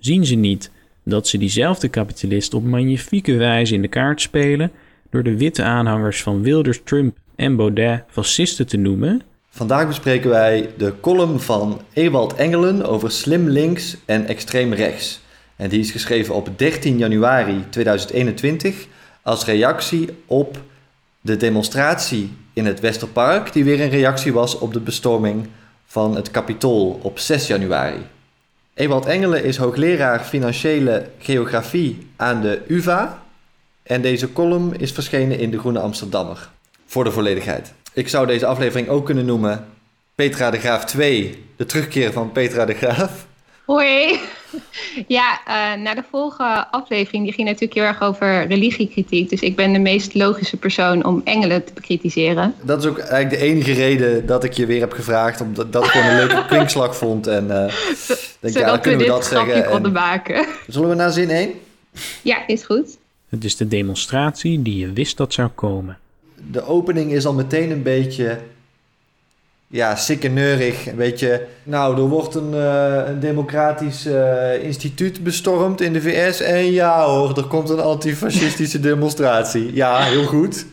Zien ze niet dat ze diezelfde kapitalist op magnifieke wijze in de kaart spelen door de witte aanhangers van Wilders, Trump en Baudet fascisten te noemen? Vandaag bespreken wij de column van Ewald Engelen over slim links en extreem rechts. En die is geschreven op 13 januari 2021 als reactie op de demonstratie in het Westerpark, die weer een reactie was op de bestorming van het Capitool op 6 januari. Ewald Engelen is hoogleraar financiële geografie aan de UvA en deze column is verschenen in de Groene Amsterdammer. Voor de volledigheid. Ik zou deze aflevering ook kunnen noemen Petra de Graaf 2, de terugkeer van Petra de Graaf. Hoi. Ja, uh, nou de vorige aflevering die ging natuurlijk heel erg over religiekritiek. Dus ik ben de meest logische persoon om engelen te bekritiseren. Dat is ook eigenlijk de enige reden dat ik je weer heb gevraagd. Omdat dat ik gewoon een leuke kwinkslag vond. En uh, denk, Zodat ja, kunnen we, we dat zeggen. konden maken. Zullen we naar zin 1? Ja, is goed. Het is de demonstratie die je wist dat zou komen. De opening is al meteen een beetje ja, sikkeneurig. Een beetje, nou, er wordt een, uh, een democratisch uh, instituut bestormd in de VS. En ja hoor, er komt een antifascistische demonstratie. Ja, heel goed.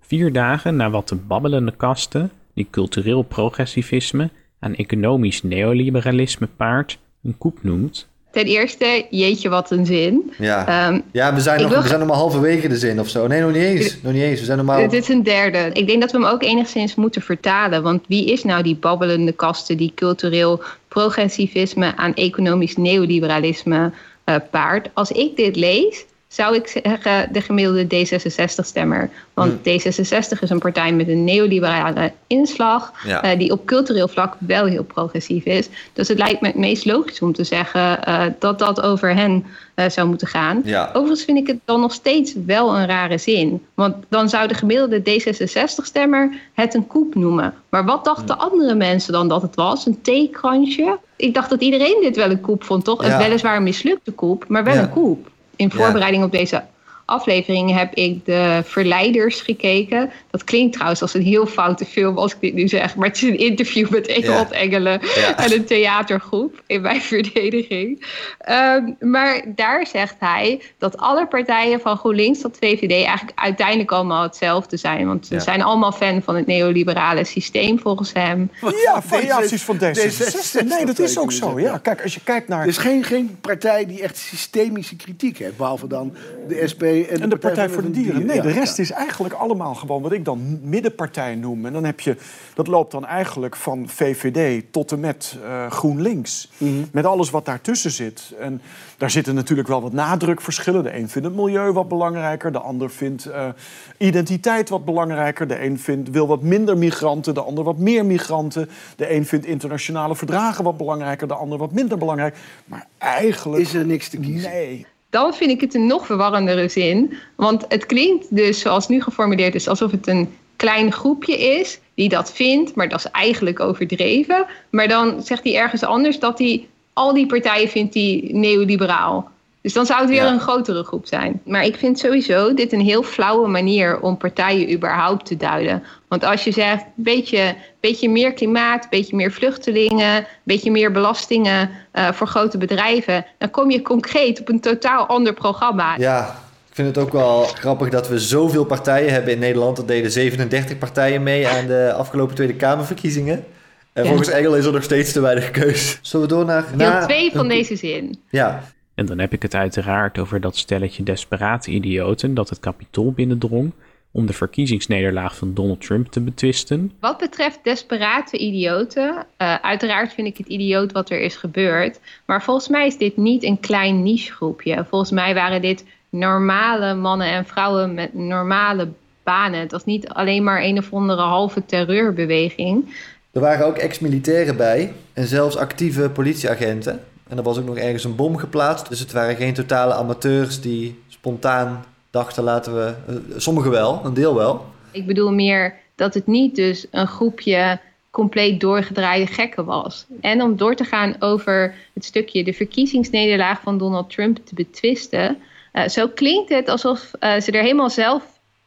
Vier dagen na wat de babbelende kasten, die cultureel progressivisme en economisch neoliberalisme paard, een koep noemt, Ten eerste, jeetje, wat een zin. Ja, ehm, ja we, zijn nog, we zijn nog maar halverwege de zin of zo. Nee, nog niet eens. Nog niet eens. We zijn normaal... Dit is een derde. Ik denk dat we hem ook enigszins moeten vertalen. Want wie is nou die babbelende kasten die cultureel progressivisme aan economisch neoliberalisme uh, paart? Als ik dit lees, zou ik zeggen de gemiddelde D66-stemmer. Want hmm. D66 is een partij met een neoliberale inslag, eh, die op cultureel vlak wel heel progressief is. Dus het lijkt me het meest logisch om te zeggen uh, dat dat over hen uh, zou moeten gaan. Overigens vind ik het dan nog steeds wel een rare zin. Want dan zou de gemiddelde D66-stemmer het een koep noemen. Maar wat dachten hmm. andere mensen dan dat het was? Een theekransje? Ik dacht dat iedereen dit wel een koep vond, toch? Ja. Weliswaar een mislukte koep, maar wel een koep in voorbereiding op deze aflevering heb ik de Verleiders gekeken. Dat klinkt trouwens als een heel foute film als ik dit nu zeg. Maar het is een interview met Ewald Engelen en een theatergroep in mijn verdediging. Ehm, maar daar zegt hij dat alle partijen van GroenLinks tot VVD eigenlijk uiteindelijk allemaal hetzelfde zijn. Want ze zijn allemaal fan van het neoliberale systeem volgens hem. Ja, variaties van D66. Nee, dat is ook zo. Ja, kijk, als je kijkt naar... Er is geen, geen partij die echt systemische kritiek heeft, behalve dan de SP en, de, Partij, voor de, Dieren. Nee, de rest is eigenlijk allemaal gewoon wat ik dan middenpartij noem. En dan heb je, dat loopt dan eigenlijk van VVD tot en met uh, GroenLinks. Mhm. Met alles wat daartussen zit. En daar zitten natuurlijk wel wat nadrukverschillen. De een vindt het milieu wat belangrijker, de ander vindt uh, identiteit wat belangrijker. De een vindt, wil wat minder migranten, de ander wat meer migranten. De een vindt internationale verdragen wat belangrijker, de ander wat minder belangrijk. Maar eigenlijk. Is er niks te kiezen? Nee dan vind ik het een nog verwarrendere zin. Want het klinkt dus zoals nu geformuleerd is alsof het een klein groepje is die dat vindt, maar dat is eigenlijk overdreven. Maar dan zegt hij ergens anders dat hij al die partijen vindt die neoliberaal. Dus dan zou het weer een grotere groep zijn. Maar ik vind sowieso dit een heel flauwe manier om partijen überhaupt te duiden. Want als je zegt, beetje, beetje meer klimaat, beetje meer vluchtelingen, beetje meer belastingen uh, voor grote bedrijven, dan kom je concreet op een totaal ander programma. Ja, ik vind het ook wel grappig dat we zoveel partijen hebben in Nederland. Er deden 37 partijen mee aan de afgelopen Tweede Kamerverkiezingen. En volgens Engel is er nog steeds te weinig keus. Zullen we door naar... Deel 2 van deze zin. Ja, en dan heb ik het uiteraard over dat stelletje desperate idioten dat het kapitool binnendrong om de verkiezingsnederlaag van Donald Trump te betwisten. Wat betreft desperate idioten, uh, uiteraard vind ik het idioot wat er is gebeurd. Maar volgens mij is dit niet een klein nichegroepje. Volgens mij waren dit normale mannen en vrouwen met normale banen. Het was niet alleen maar een of andere halve terreurbeweging. Er waren ook ex-militairen bij en zelfs actieve politieagenten. En er was ook nog ergens een bom geplaatst. Dus het waren geen totale amateurs die spontaan dachten laten we... Uh, sommigen wel, een deel wel. Ik bedoel meer dat het niet dus een groepje compleet doorgedraaide gekken was. En om door te gaan over het stukje de verkiezingsnederlaag van Donald Trump te betwisten. Uh, zo klinkt het alsof uh, ze er helemaal zelf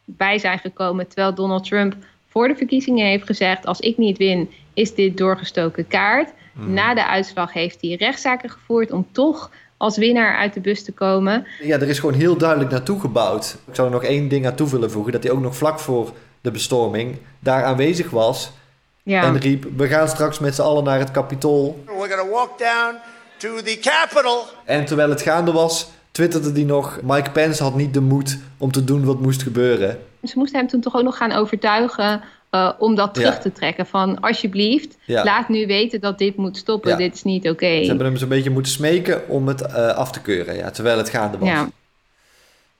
bij zijn gekomen. Terwijl Donald Trump voor de verkiezingen heeft gezegd: als ik niet win, is dit doorgestoken kaart. Mhm. Na de uitslag heeft hij rechtszaken gevoerd om toch als winnaar uit de bus te komen. Ja, er is gewoon heel duidelijk naartoe gebouwd. Ik zou er nog één ding aan toe willen voegen. Dat hij ook nog vlak voor de bestorming daar aanwezig was. Ja. En riep, we gaan straks met z'n allen naar het Capitool. We're to walk down to the Capitol. En terwijl het gaande was, twitterde hij nog... Mike Pence had niet de moed om te doen wat moest gebeuren. Ze moesten hem toen toch ook nog gaan overtuigen uh, om dat terug Ja. te trekken. Van alsjeblieft, Ja. laat nu weten dat dit moet stoppen. Ja. Dit is niet oké. Ze hebben hem zo'n beetje moeten smeken om het eh, af te keuren. Ja, terwijl het gaande was. Ja.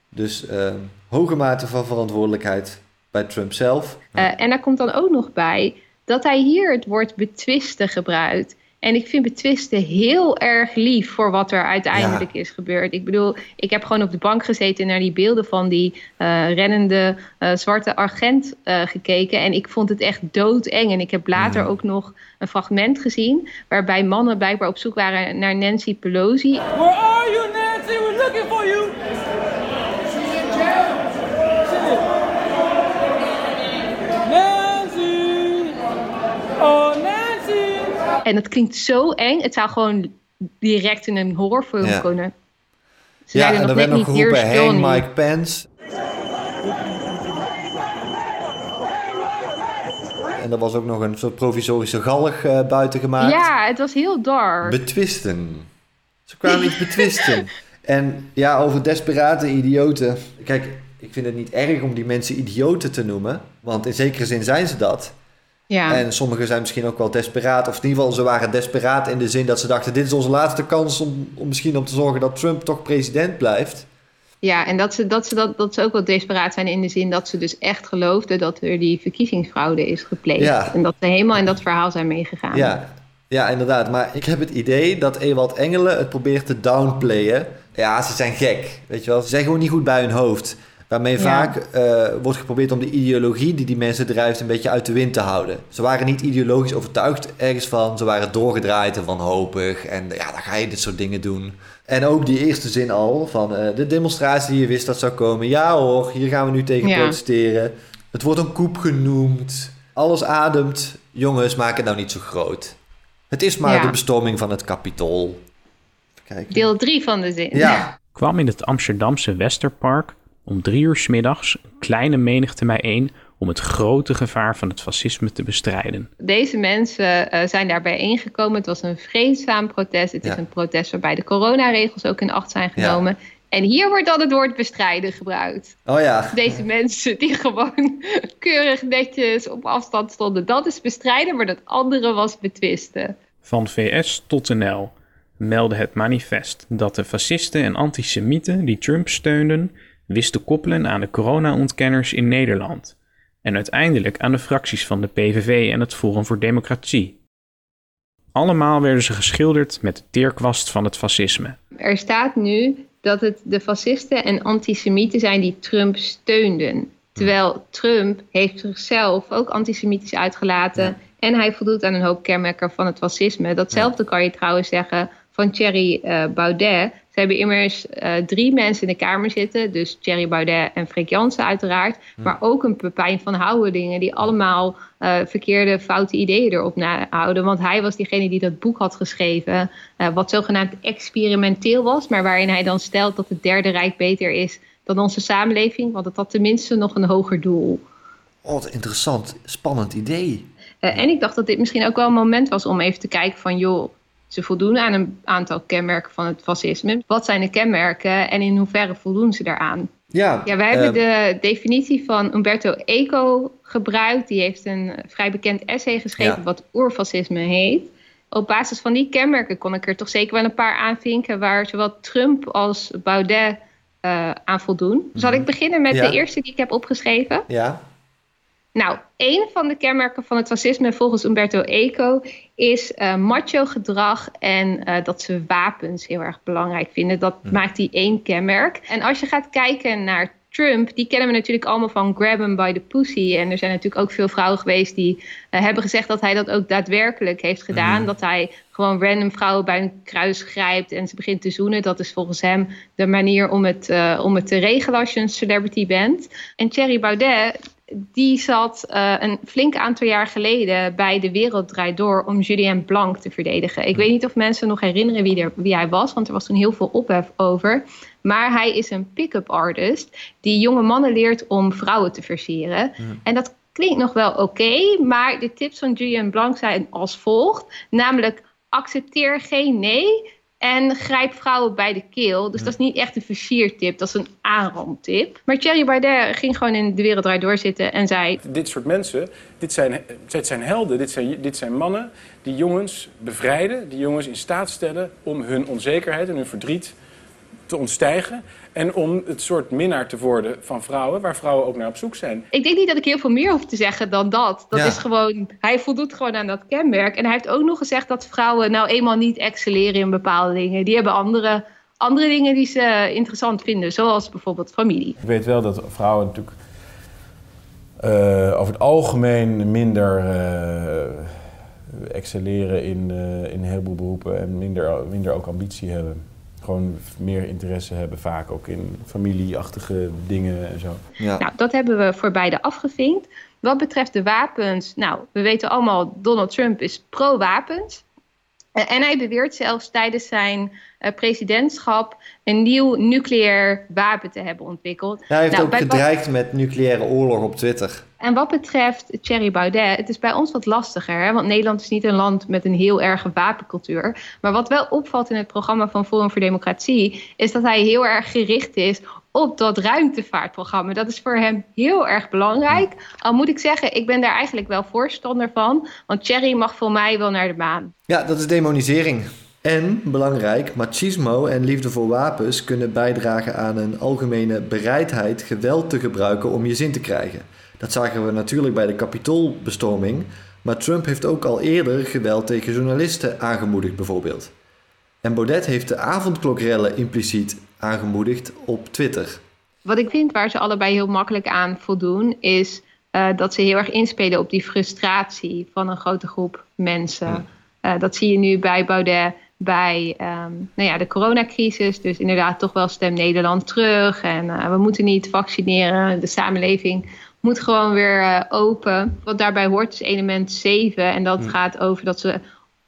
Dus eh, hoge mate van verantwoordelijkheid bij Trump zelf. Eh, en daar komt dan ook nog bij dat hij hier het woord betwisten gebruikt. En ik vind betwisten heel erg lief voor wat er uiteindelijk is gebeurd. Ik bedoel, ik heb gewoon op de bank gezeten en naar die beelden van die eh, rennende eh, zwarte agent eh, gekeken. En ik vond het echt doodeng. En ik heb later ook nog een fragment gezien waarbij mannen blijkbaar op zoek waren naar Nancy Pelosi. Where are you, Nancy? En dat klinkt zo eng. Het zou gewoon direct in een horrorfilm Ja. kunnen. Ze Ja, en er werd nog geroepen, hey. Mike Pence. En er was ook nog een soort provisorische galg eh, buiten gemaakt. Ja, het was heel dark. Betwisten. Ze kwamen iets betwisten. En ja, over desperate idioten. Kijk, ik vind het niet erg om die mensen idioten te noemen. Want in zekere zin zijn ze dat. Ja. En sommigen zijn misschien ook wel desperaat. Of in ieder geval, ze waren desperaat in de zin dat ze dachten... dit is onze laatste kans om, om misschien om te zorgen dat Trump toch president blijft. ja, en dat ze, dat, ze dat, dat ze ook wel desperaat zijn in de zin dat ze dus echt geloofden dat er die verkiezingsfraude is gepleegd. Ja. En dat ze helemaal in dat verhaal zijn meegegaan. Ja, ja, inderdaad. Maar ik heb het idee dat Ewald Engelen het probeert te downplayen. Ja, ze zijn gek, weet je wel. Ze zijn gewoon niet goed bij hun hoofd. Waarmee Ja. vaak eh, wordt geprobeerd om de ideologie die die mensen drijft een beetje uit de wind te houden. Ze waren niet ideologisch overtuigd ergens van. Ze waren doorgedraaid en wanhopig. En ja, dan ga je dit soort dingen doen. En ook die eerste zin al van eh, de demonstratie die je wist dat zou komen. Ja hoor, hier gaan we nu tegen Ja. protesteren. Het wordt een koep genoemd. Alles ademt. Jongens, maak het nou niet zo groot. Het is maar Ja. de bestorming van het kijken. Deel 3 van de zin. Ja, kwam in het Amsterdamse Westerpark om drie uur 's middags een kleine menigte bijeen om het grote gevaar van het fascisme te bestrijden. Deze mensen eh, zijn daar bijeengekomen. Het was een vreedzaam protest. Het Ja. is een protest waarbij de coronaregels ook in acht zijn genomen. En hier wordt dan het woord bestrijden gebruikt. oh ja. Deze mensen die gewoon keurig netjes op afstand stonden. Dat is bestrijden, maar dat andere was betwisten. Van VS tot NL meldde het manifest dat de fascisten en antisemieten die Trump steunden wisten koppelen aan de corona-ontkenners in Nederland en uiteindelijk aan de fracties van de PVV en het Forum voor Democratie. Allemaal werden ze geschilderd met de teerkwast van het fascisme. Er staat nu dat het de fascisten en antisemieten zijn die Trump steunden. Terwijl Trump heeft zichzelf ook antisemitisch uitgelaten. En hij voldoet aan een hoop kenmerken van het fascisme. Datzelfde kan je trouwens zeggen van Thierry eh, Baudet. Ze hebben immers eh, drie mensen in de Kamer zitten. Dus Thierry Baudet en Freek Jansen uiteraard. Maar ook een Pepijn van Houwelingen. Die allemaal eh, verkeerde, foute ideeën erop nahouden. Want hij was diegene die dat boek had geschreven. eh, wat zogenaamd experimenteel was. Maar waarin hij dan stelt dat het Derde Rijk beter is dan onze samenleving. Want het had tenminste nog een hoger doel. Oh, wat interessant, spannend idee. En ik dacht dat dit misschien ook wel een moment was om even te kijken van joh, ze voldoen aan een aantal kenmerken van het fascisme. Wat zijn de kenmerken en in hoeverre voldoen ze daaraan? Ja, Ja, wij hebben eh, de definitie van Umberto Eco gebruikt. Die heeft een vrij bekend essay geschreven Ja. wat oerfascisme heet. Op basis van die kenmerken kon ik er toch zeker wel een paar aanvinken waar zowel Trump als Baudet eh, aan voldoen. Zal ik beginnen met Mhm. Ja. de eerste die ik heb opgeschreven? Ja, Nou, een van de kenmerken van het fascisme volgens Umberto Eco is eh, macho gedrag en eh, dat ze wapens heel erg belangrijk vinden. Dat maakt die één kenmerk. En als je gaat kijken naar Trump, die kennen we natuurlijk allemaal van grab him by the pussy. En er zijn natuurlijk ook veel vrouwen geweest die eh, hebben gezegd dat hij dat ook daadwerkelijk heeft gedaan. Dat hij gewoon random vrouwen bij een kruis grijpt en ze begint te zoenen. Dat is volgens hem de manier om het, om het te regelen als je een celebrity bent. En Thierry Baudet die zat uh, een flink aantal jaar geleden bij De Wereld Draait Door om Julien Blanc te verdedigen. Ik weet niet of mensen nog herinneren wie, er, wie hij was, want er was toen heel veel ophef over. Maar hij is een pick-up artist die jonge mannen leert om vrouwen te versieren. En dat klinkt nog wel oké, maar de tips van Julien Blanc zijn als volgt. Namelijk accepteer geen nee en grijp vrouwen bij de keel. Dus dat is niet echt een versiertip, dat is een aanrandtip. Maar Thierry Baudet ging gewoon in de wereld draait doorzitten en zei... Dit soort mensen, dit zijn, dit zijn helden, dit zijn, dit zijn mannen die jongens bevrijden... die jongens in staat stellen om hun onzekerheid en hun verdriet te ontstijgen. En om het soort minnaar te worden van vrouwen, waar vrouwen ook naar op zoek zijn. Ik denk niet dat ik heel veel meer hoef te zeggen dan dat. Dat is gewoon, hij voldoet gewoon aan dat kenmerk. En hij heeft ook nog gezegd dat vrouwen nou eenmaal niet excelleren in bepaalde dingen. Die hebben andere, andere dingen die ze interessant vinden, zoals bijvoorbeeld familie. Ik weet wel dat vrouwen natuurlijk uh, over het algemeen minder uh, excelleren in, uh, in een heleboel beroepen en minder, minder ook ambitie hebben gewoon meer interesse hebben, vaak ook in familieachtige dingen en zo. Ja. Nou, dat hebben we voor beide afgevinkt. Wat betreft de wapens, nou, we weten allemaal, Donald Trump is pro-wapens. En hij beweert zelfs tijdens zijn uh, presidentschap een nieuw nucleair wapen te hebben ontwikkeld. hij heeft nou, ook gedreigd met nucleaire oorlog op Twitter. En wat betreft Thierry Baudet, het is bij ons wat lastiger. Hè? Want Nederland is niet een land met een heel erge wapencultuur. Maar wat wel opvalt in het programma van Forum voor Democratie... is dat hij heel erg gericht is op dat ruimtevaartprogramma. Dat is voor hem heel erg belangrijk. Al moet ik zeggen, ik ben daar eigenlijk wel voorstander van. Want Thierry mag voor mij wel naar de maan. Ja, dat is demonisering. En, belangrijk, machismo en liefde voor wapens kunnen bijdragen aan een algemene bereidheid geweld te gebruiken om je zin te krijgen. Dat zagen we natuurlijk bij de kapitoolbestorming, maar Trump heeft ook al eerder geweld tegen journalisten aangemoedigd bijvoorbeeld. En Baudet heeft de avondklokrellen impliciet aangemoedigd op Twitter. Wat ik vind waar ze allebei heel makkelijk aan voldoen, is uh, dat ze heel erg inspelen op die frustratie van een grote groep mensen. Uh, dat zie je nu bij Baudet bij um, nou ja, de coronacrisis. Dus inderdaad toch wel stem Nederland terug. En uh, we moeten niet vaccineren. De samenleving moet gewoon weer open. Wat daarbij hoort is element 7. En dat hmm. gaat over dat ze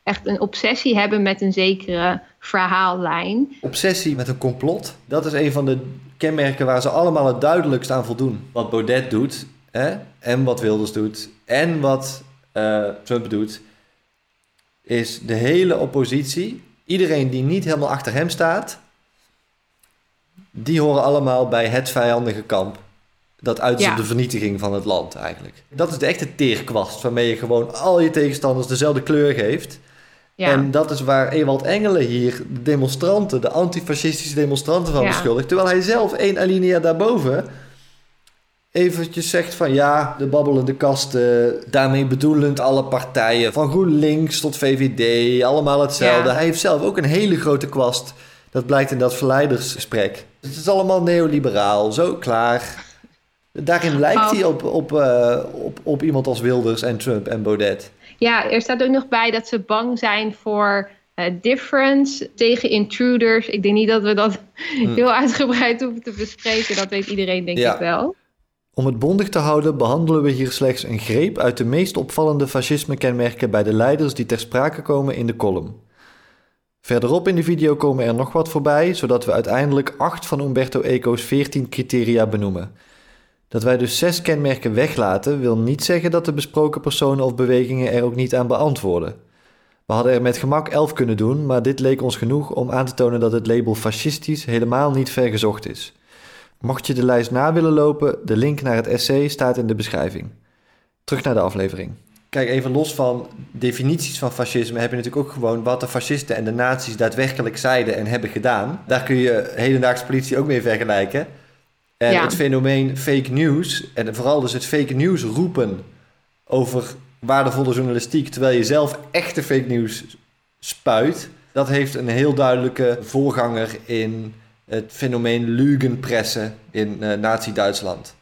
echt een obsessie hebben met een zekere verhaallijn. Obsessie met een complot. Dat is een van de kenmerken waar ze allemaal het duidelijkst aan voldoen. Wat Baudet doet hè? en wat Wilders doet en wat uh, Trump doet is de hele oppositie, iedereen die niet helemaal achter hem staat, die horen allemaal bij het vijandige kamp. Dat uitziet op de vernietiging van het land eigenlijk. Dat is de echte teerkwast waarmee je gewoon al je tegenstanders dezelfde kleur geeft. Ja. En dat is waar Ewald Engelen hier de demonstranten, de antifascistische demonstranten van beschuldigt. Terwijl hij zelf één alinea daarboven eventjes zegt van ja, de babbelende kasten, daarmee bedoelend alle partijen, van GroenLinks tot VVD, allemaal hetzelfde. Hij heeft zelf ook een hele grote kwast. Dat blijkt in dat verleidersgesprek. Het is allemaal neoliberaal, zo klaar. Daarin lijkt hij op, op, uh, op, op iemand als Wilders en Trump en Baudet. Ja, er staat ook nog bij dat ze bang zijn voor uh, difference tegen intruders. Ik denk niet dat we dat hm. heel uitgebreid hoeven te bespreken. Dat weet iedereen denk ik wel. Om het bondig te houden behandelen we hier slechts een greep uit de meest opvallende fascisme-kenmerken bij de leiders die ter sprake komen in de column. Verderop in de video komen er nog wat voorbij, zodat we uiteindelijk acht van Umberto Eco's 14 criteria benoemen. Dat wij dus zes kenmerken weglaten, wil niet zeggen dat de besproken personen of bewegingen er ook niet aan beantwoorden. We hadden er met gemak elf kunnen doen, maar dit leek ons genoeg om aan te tonen dat het label fascistisch helemaal niet vergezocht is. Mocht je de lijst na willen lopen, de link naar het essay staat in de beschrijving. Terug naar de aflevering. Kijk, even los van definities van fascisme heb je natuurlijk ook gewoon wat de fascisten en de nazi's daadwerkelijk zeiden en hebben gedaan. Daar kun je hedendaagse politie ook mee vergelijken. En het fenomeen fake news, en vooral dus het fake news roepen over waardevolle journalistiek, terwijl je zelf echte fake news spuit, dat heeft een heel duidelijke voorganger in het fenomeen Lügenpresse in uh, Nazi-Duitsland.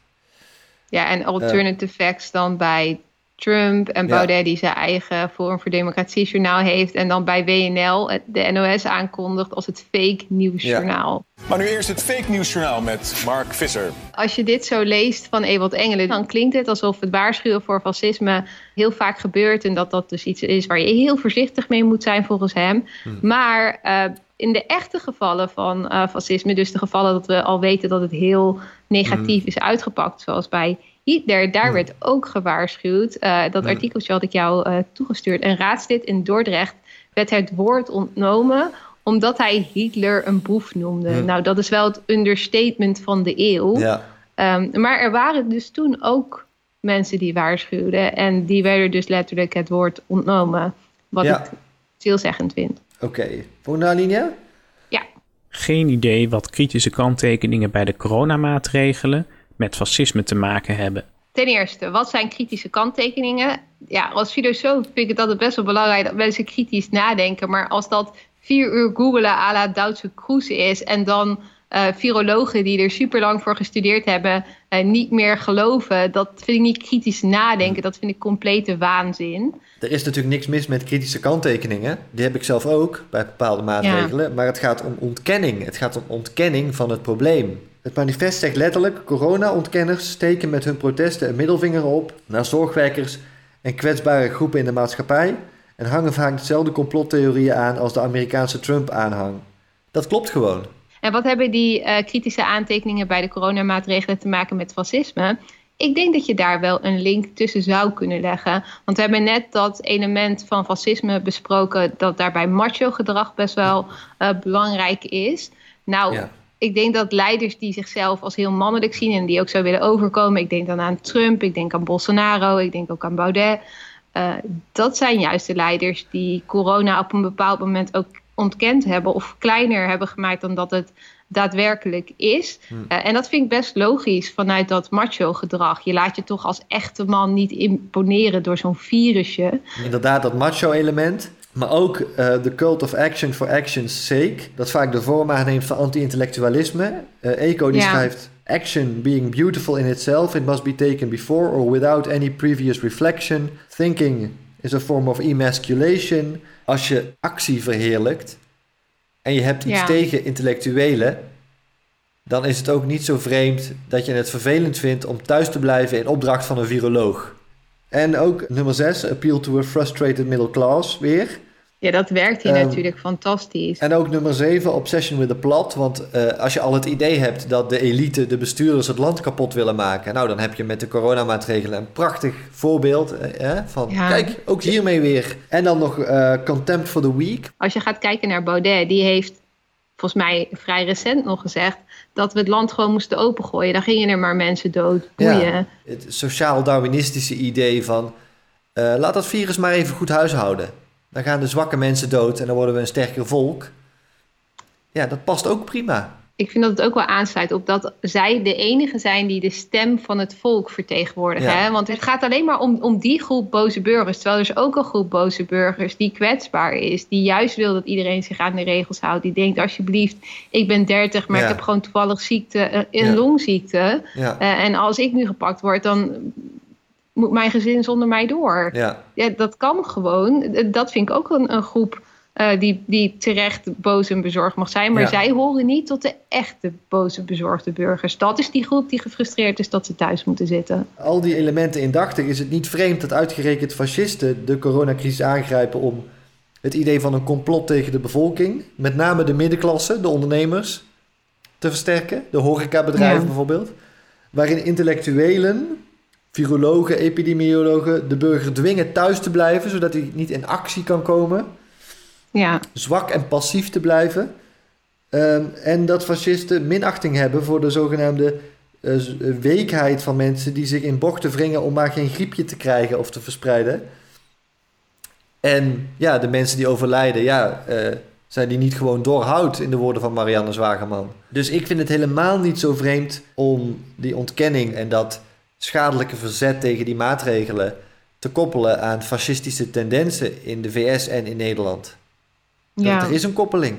Ja, en alternative uh, facts dan bij Trump en Ja. Baudet die zijn eigen Forum voor Democratie journaal heeft. En dan bij WNL het- de NOS aankondigt als het fake nieuwsjournaal. Maar nu eerst het fake nieuwsjournaal met Mark Visser. Als je dit zo leest van Ewald Engelen, dan klinkt het alsof het waarschuwen voor fascisme heel vaak gebeurt. En dat dat dus iets is waar je heel voorzichtig mee moet zijn volgens hem. Maar eh, in de echte gevallen van eh, fascisme, dus de gevallen dat we al weten dat het heel negatief is uitgepakt, zoals bij Hitler, daar werd ook gewaarschuwd. Eh, dat artikeltje had ik jou eh, toegestuurd. Een raadslid in Dordrecht werd het woord ontnomen omdat hij Hitler een boef noemde. Nou, dat is wel het understatement van de eeuw. Ja. Ehm, maar er waren dus toen ook mensen die waarschuwden. En die werden dus letterlijk het woord ontnomen. Wat Ja. ik zielzeggend vind. Oké. Volgende alinea? Ja. Geen idee wat kritische kanttekeningen bij de coronamaatregelen met fascisme te maken hebben. Ten eerste, wat zijn kritische kanttekeningen? Ja, als filosoof vind ik het altijd best wel belangrijk dat mensen kritisch nadenken. Maar als dat vier uur googelen à la Duitse Kroes is en dan eh, virologen die er super lang voor gestudeerd hebben eh, niet meer geloven, dat vind ik niet kritisch nadenken. Dat vind ik complete waanzin. Er is natuurlijk niks mis met kritische kanttekeningen. Die heb ik zelf ook bij bepaalde maatregelen. Maar het gaat om ontkenning. Het gaat om ontkenning van het probleem. Het manifest zegt letterlijk: corona-ontkenners steken met hun protesten een middelvinger op naar zorgwerkers en kwetsbare groepen in de maatschappij en hangen vaak dezelfde complottheorieën aan als de Amerikaanse Trump-aanhang. Dat klopt gewoon. En wat hebben die eh, kritische aantekeningen bij de coronamaatregelen te maken met fascisme? Ik denk dat je daar wel een link tussen zou kunnen leggen. Want we hebben net dat element van fascisme besproken, dat daarbij macho-gedrag best wel eh, belangrijk is. Nou, Ja. Ik denk dat leiders die zichzelf als heel mannelijk zien en die ook zo willen overkomen, ik denk dan aan Trump, ik denk aan Bolsonaro, ik denk ook aan Baudet. eh, dat zijn juist de leiders die corona op een bepaald moment ook ontkend hebben of kleiner hebben gemaakt dan dat het daadwerkelijk is. Eh, en dat vind ik best logisch vanuit dat macho-gedrag. Je laat je toch als echte man niet imponeren door zo'n virusje. Inderdaad, dat macho-element. Maar ook eh, de cult of action for action's sake. Dat vaak de vorm aanneemt van anti-intellectualisme. Eh, Eco die Ja. schrijft... Action being beautiful in itself, it must be taken before or without any previous reflection. Thinking is a form of emasculation. Als je actie verheerlijkt en je hebt iets Ja. tegen intellectuelen... dan is het ook niet zo vreemd dat je het vervelend vindt om thuis te blijven in opdracht van een viroloog. En ook nummer 6, appeal to a frustrated middle class, weer. Ja, dat werkt hier Ehm, natuurlijk fantastisch. En ook nummer 7, obsession with the plot. Want eh, als je al het idee hebt dat de elite, de bestuurders het land kapot willen maken... nou, dan heb je met de coronamaatregelen een prachtig voorbeeld eh, hè, van... Ja. kijk, ook hiermee weer. En dan nog eh, contempt for the weak. Als je gaat kijken naar Baudet, die heeft volgens mij vrij recent nog gezegd dat we het land gewoon moesten opengooien. Dan gingen er maar mensen dood. Boeien. Ja, het sociaal-darwinistische idee van... eh, laat dat virus maar even goed huishouden. Dan gaan de zwakke mensen dood en dan worden we een sterker volk. Ja, dat past ook prima. Ik vind dat het ook wel aansluit op dat zij de enige zijn die de stem van het volk vertegenwoordigen. Ja. Hè? Want het gaat alleen maar om, om die groep boze burgers. Terwijl er is ook een groep boze burgers die kwetsbaar is. Die juist wil dat iedereen zich aan de regels houdt. Die denkt alsjeblieft, ik ben 30, maar Ja. ik heb gewoon toevallig ziekte, eh, een Ja. longziekte. Eh, en als ik nu gepakt word, dan moet mijn gezin zonder mij door. Ja. Ja, dat kan gewoon. Dat vind ik ook een, een groep eh, die, die terecht boos en bezorgd mag zijn. Maar Ja. zij horen niet tot de echte boze, bezorgde burgers. Dat is die groep die gefrustreerd is dat ze thuis moeten zitten. Al die elementen indachtig is het niet vreemd dat uitgerekend fascisten de coronacrisis aangrijpen om het idee van een complot tegen de bevolking, met name de middenklasse, de ondernemers, te versterken. De horecabedrijven Ja. bijvoorbeeld. Waarin intellectuelen, virologen, epidemiologen de burger dwingen thuis te blijven, zodat hij niet in actie kan komen. Ja, zwak en passief te blijven. Ehm, en dat fascisten minachting hebben voor de zogenaamde eh, weekheid van mensen die zich in bochten wringen om maar geen griepje te krijgen of te verspreiden. En ja, de mensen die overlijden, ja, eh, zijn die niet gewoon doorhoud in de woorden van Marianne Zwageman. Dus ik vind het helemaal niet zo vreemd om die ontkenning en dat schadelijke verzet tegen die maatregelen te koppelen aan fascistische tendensen in de VS en in Nederland. Ja. Er is een koppeling.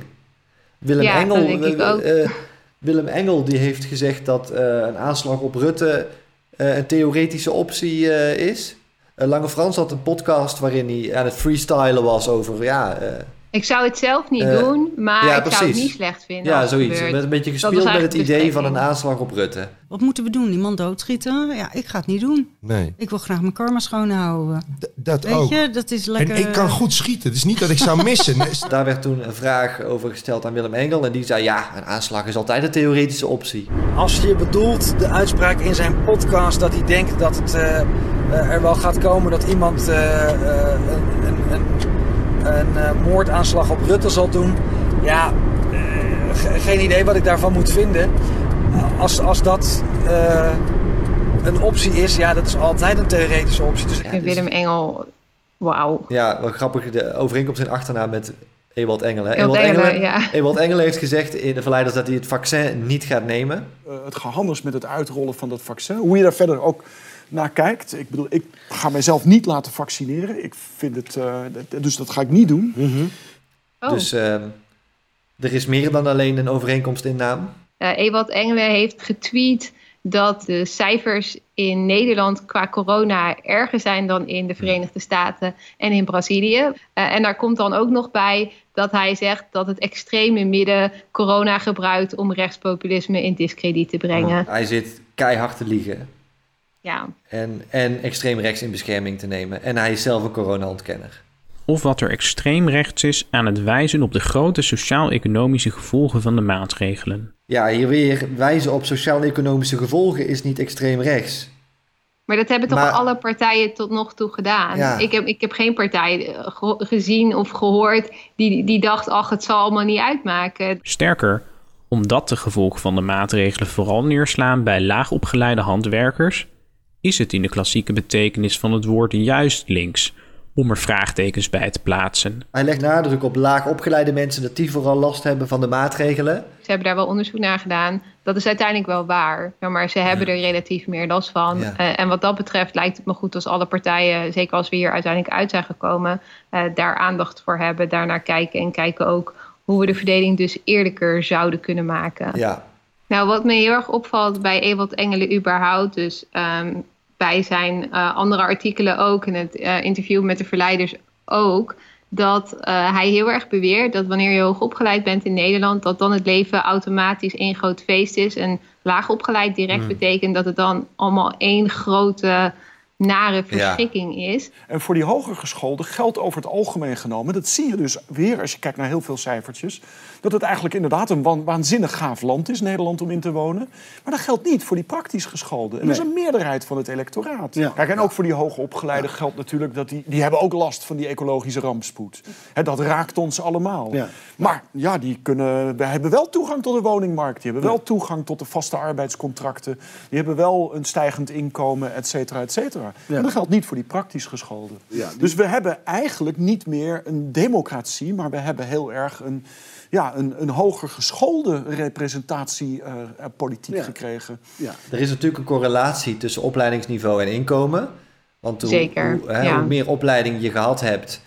Willem Ja, Engel, eh, eh, Willem Engel die heeft gezegd dat eh, een aanslag op Rutte een theoretische optie is. Lange Frans had een podcast waarin hij aan het freestylen was over... Ja, Ik zou het zelf niet Eh, doen, maar ja, ik zou het niet slecht vinden. ja, zoiets. gebeurt. Met een beetje gespeeld met het idee van een aanslag op Rutte. Wat moeten we doen? Iemand doodschieten? Ja, ik ga het niet doen. Nee. Ik wil graag mijn karma schoonhouden. Dat Weet ook. je, dat is lekker... En ik kan goed schieten. Het is niet dat ik zou missen. Daar werd toen een vraag over gesteld aan Willem Engel. En die zei, ja, een aanslag is altijd een theoretische optie. Als je bedoelt de uitspraak in zijn podcast dat hij denkt dat het eh, eh, er wel gaat komen dat iemand eh, eh, een, een, eh, moordaanslag op Rutte zal doen. Ja, eh, ge- geen idee wat ik daarvan moet vinden. Als, als dat eh, een optie is, ja, dat is altijd een theoretische optie. Dus En Willem Engel, wauw. Ja, wat grappig, de overeenkomst in achternaam met Ewald Engelen. hè. Ewald Engelen, ja. Ewald Engelen heeft gezegd in de Verleiders dat hij het vaccin niet gaat nemen. Eh, het gehandels met het uitrollen van dat vaccin. Hoe je daar verder ook naar kijkt. Ik bedoel, ik ga mijzelf niet laten vaccineren. Ik vind het, eh, dus dat ga ik niet doen. Oh. Dus ehm, er is meer dan alleen een overeenkomst in naam. Eh Ewald Engelen heeft getweet dat de cijfers in Nederland qua corona erger zijn dan in de Verenigde Staten en in Brazilië. Eh, en daar komt dan ook nog bij dat hij zegt dat het extreme midden corona gebruikt om rechtspopulisme in discrediet te brengen. Hij zit keihard te liegen. Ja. En, en extreem rechts in bescherming te nemen. En hij is zelf een corona-ontkenner. Of wat er extreem rechts is aan het wijzen op de grote sociaal-economische gevolgen van de maatregelen. Ja, hier weer wijzen op sociaal-economische gevolgen is niet extreem rechts. Maar dat hebben toch Maar- alle partijen tot nog toe gedaan? Ja. Ik, heb, ik heb geen partij eh, ge- gezien of gehoord die, die dacht, ach, het zal allemaal niet uitmaken. Sterker, omdat de gevolgen van de maatregelen vooral neerslaan bij laagopgeleide handwerkers, is het in de klassieke betekenis van het woord juist links om er vraagtekens bij te plaatsen. Hij legt nadruk op laag opgeleide mensen dat die vooral last hebben van de maatregelen. Ze hebben daar wel onderzoek naar gedaan. Dat is uiteindelijk wel waar. Ja, Maar ze hebben er relatief meer last van. Ja. Eh, en wat dat betreft lijkt het me goed als alle partijen, zeker als we hier uiteindelijk uit zijn gekomen, eh, daar aandacht voor hebben, daarnaar kijken en kijken ook hoe we de verdeling dus eerlijker zouden kunnen maken. Ja, Nou, wat me heel erg opvalt bij Ewald Engelen überhaupt, dus ehm, bij zijn eh, andere artikelen ook en het eh, interview met de verleiders ook, dat eh, hij heel erg beweert dat wanneer je hoog opgeleid bent in Nederland, dat dan het leven automatisch één groot feest is. En laag opgeleid direct Hmm. betekent dat het dan allemaal één grote nare verschrikking is. En voor die hoger gescholden geldt over het algemeen genomen... dat zie je dus weer als je kijkt naar heel veel cijfertjes... dat het eigenlijk inderdaad een waan- waanzinnig gaaf land is, Nederland, om in te wonen. Maar dat geldt niet voor die praktisch gescholden. En dat is een meerderheid van het electoraat. Kijk, en ook voor die hoger opgeleiden geldt natuurlijk... dat die, die hebben ook last van die ecologische rampspoed. Dat raakt ons allemaal. Maar ja, die kunnen, we hebben wel toegang tot de woningmarkt. Die hebben wel toegang tot de vaste arbeidscontracten. Die hebben wel een stijgend inkomen, et cetera, et cetera. Maar dat geldt niet voor die praktisch gescholden. Dus we hebben eigenlijk niet meer een democratie... maar we hebben heel erg een, ja, een, een hoger geschoolde representatiepolitiek gekregen. er is natuurlijk een correlatie tussen opleidingsniveau en inkomen. Want hoe, Zeker, hoe, hè, ja. hoe meer opleiding je gehad hebt,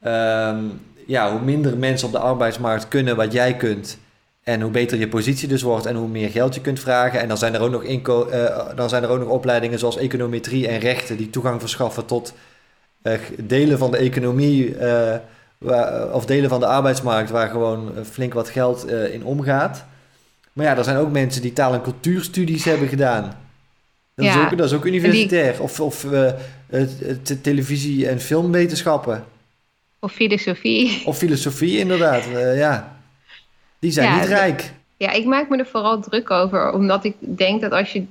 ehm, ja, hoe minder mensen op de arbeidsmarkt kunnen wat jij kunt. En hoe beter je positie dus wordt en hoe meer geld je kunt vragen. En dan zijn er ook nog, inko eh, dan zijn er ook nog opleidingen zoals econometrie en rechten die toegang verschaffen tot eh, delen van de economie eh, waar, of delen van de arbeidsmarkt waar gewoon eh, flink wat geld eh, in omgaat. Maar ja, er zijn ook mensen die taal- en cultuurstudies hebben gedaan. Dat, is, Ja, ook, dat is ook die- universitair. Of, of eh, televisie- en filmwetenschappen. Of filosofie. Of filosofie, inderdaad. Ja. Die zijn Ja, niet rijk. Ja, ik maak me er vooral druk over, omdat ik denk dat als je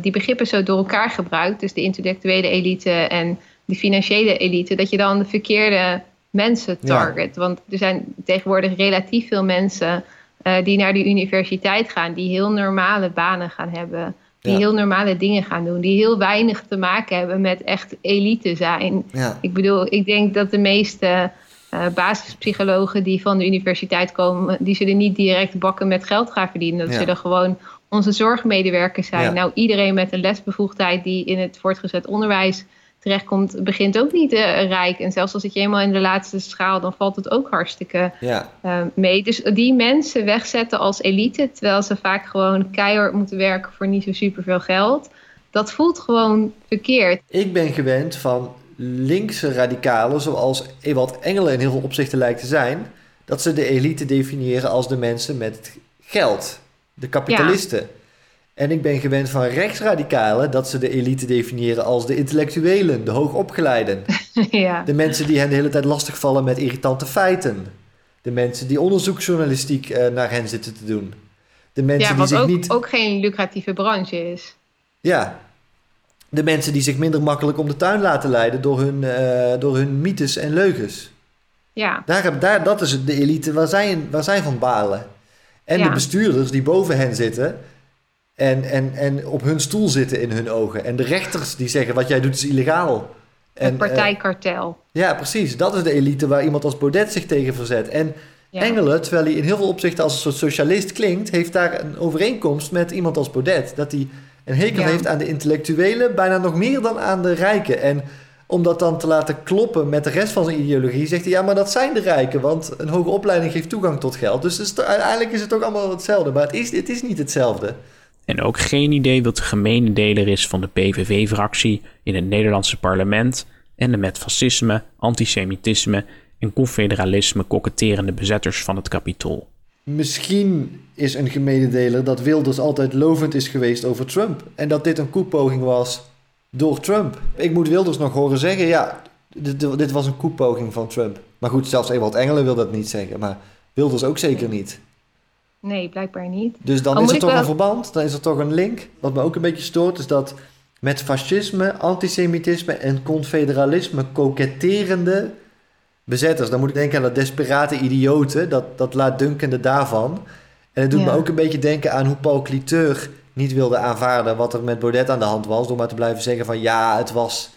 die begrippen zo door elkaar gebruikt, dus de intellectuele elite en de financiële elite, dat je dan de verkeerde mensen Ja. target. Want er zijn tegenwoordig relatief veel mensen eh, die naar de universiteit gaan, die heel normale banen gaan hebben, die Ja. heel normale dingen gaan doen, die heel weinig te maken hebben met echt elite zijn. Ja. Ik bedoel, ik denk dat de meeste eh, basispsychologen die van de universiteit komen, die zullen niet direct bakken met geld gaan verdienen. Dat zullen gewoon onze zorgmedewerkers zijn. Nou, iedereen met een lesbevoegdheid die in het voortgezet onderwijs terechtkomt, begint ook niet eh, rijk. En zelfs als zit je eenmaal in de laatste schaal, dan valt het ook hartstikke Ja. eh, mee. Dus die mensen wegzetten als elite, terwijl ze vaak gewoon keihard moeten werken voor niet zo superveel geld. Dat voelt gewoon verkeerd. Ik ben gewend van linkse radicalen, zoals Ewald Engelen in heel veel opzichten lijkt te zijn, dat ze de elite definiëren als de mensen met geld, de kapitalisten. En ik ben gewend van rechtsradicalen dat ze de elite definiëren als de intellectuelen, de hoogopgeleiden. ja. De mensen die hen de hele tijd lastigvallen met irritante feiten. De mensen die onderzoeksjournalistiek eh, naar hen zitten te doen. De mensen ja, die zich ook, niet. ook geen lucratieve branche is. Ja. De mensen die zich minder makkelijk om de tuin laten leiden door hun, eh, door hun mythes en leugens. Ja. Daar, heb- daar, dat is de elite waar zij, waar zij van balen. En Ja. de bestuurders die boven hen zitten en, en, en op hun stoel zitten in hun ogen. En de rechters die zeggen wat jij doet is illegaal. En, Het eh, partijkartel. ja, precies. Dat is de elite waar iemand als Baudet zich tegen verzet. En Ja. Engelen, terwijl hij in heel veel opzichten als een soort socialist klinkt, heeft daar een overeenkomst met iemand als Baudet. Dat hij een hekel Ja. heeft aan de intellectuelen, bijna nog meer dan aan de rijken. En om dat dan te laten kloppen met de rest van zijn ideologie, zegt hij: ja, maar dat zijn de rijken, want een hoge opleiding geeft toegang tot geld. Dus uiteindelijk is het ook allemaal hetzelfde. Maar het is, het is niet hetzelfde. En ook geen idee wat de gemene deler is van de PVV-fractie in het Nederlandse parlement en de met fascisme, antisemitisme en confederalisme koketterende bezetters van het kapitool. Misschien is een gemededeler dat Wilders altijd lovend is geweest over Trump. En dat dit een koepoging was door Trump. Ik moet Wilders nog horen zeggen, ja, dit, dit was een koepoging van Trump. Maar goed, zelfs Ewald Engelen wil dat niet zeggen. Maar Wilders ook zeker niet. Nee, blijkbaar niet. Dus dan Al is er toch wel- een verband, dan is er toch een link. Wat me ook een beetje stoort, is dat met fascisme, antisemitisme en confederalisme koketterende bezetters. Dan moet ik denken aan dat desperate idioten, dat, dat laatdunkende daarvan. En het doet Ja. me ook een beetje denken aan hoe Paul Cliteur niet wilde aanvaarden wat er met Baudet aan de hand was. Door maar te blijven zeggen van ja, het was,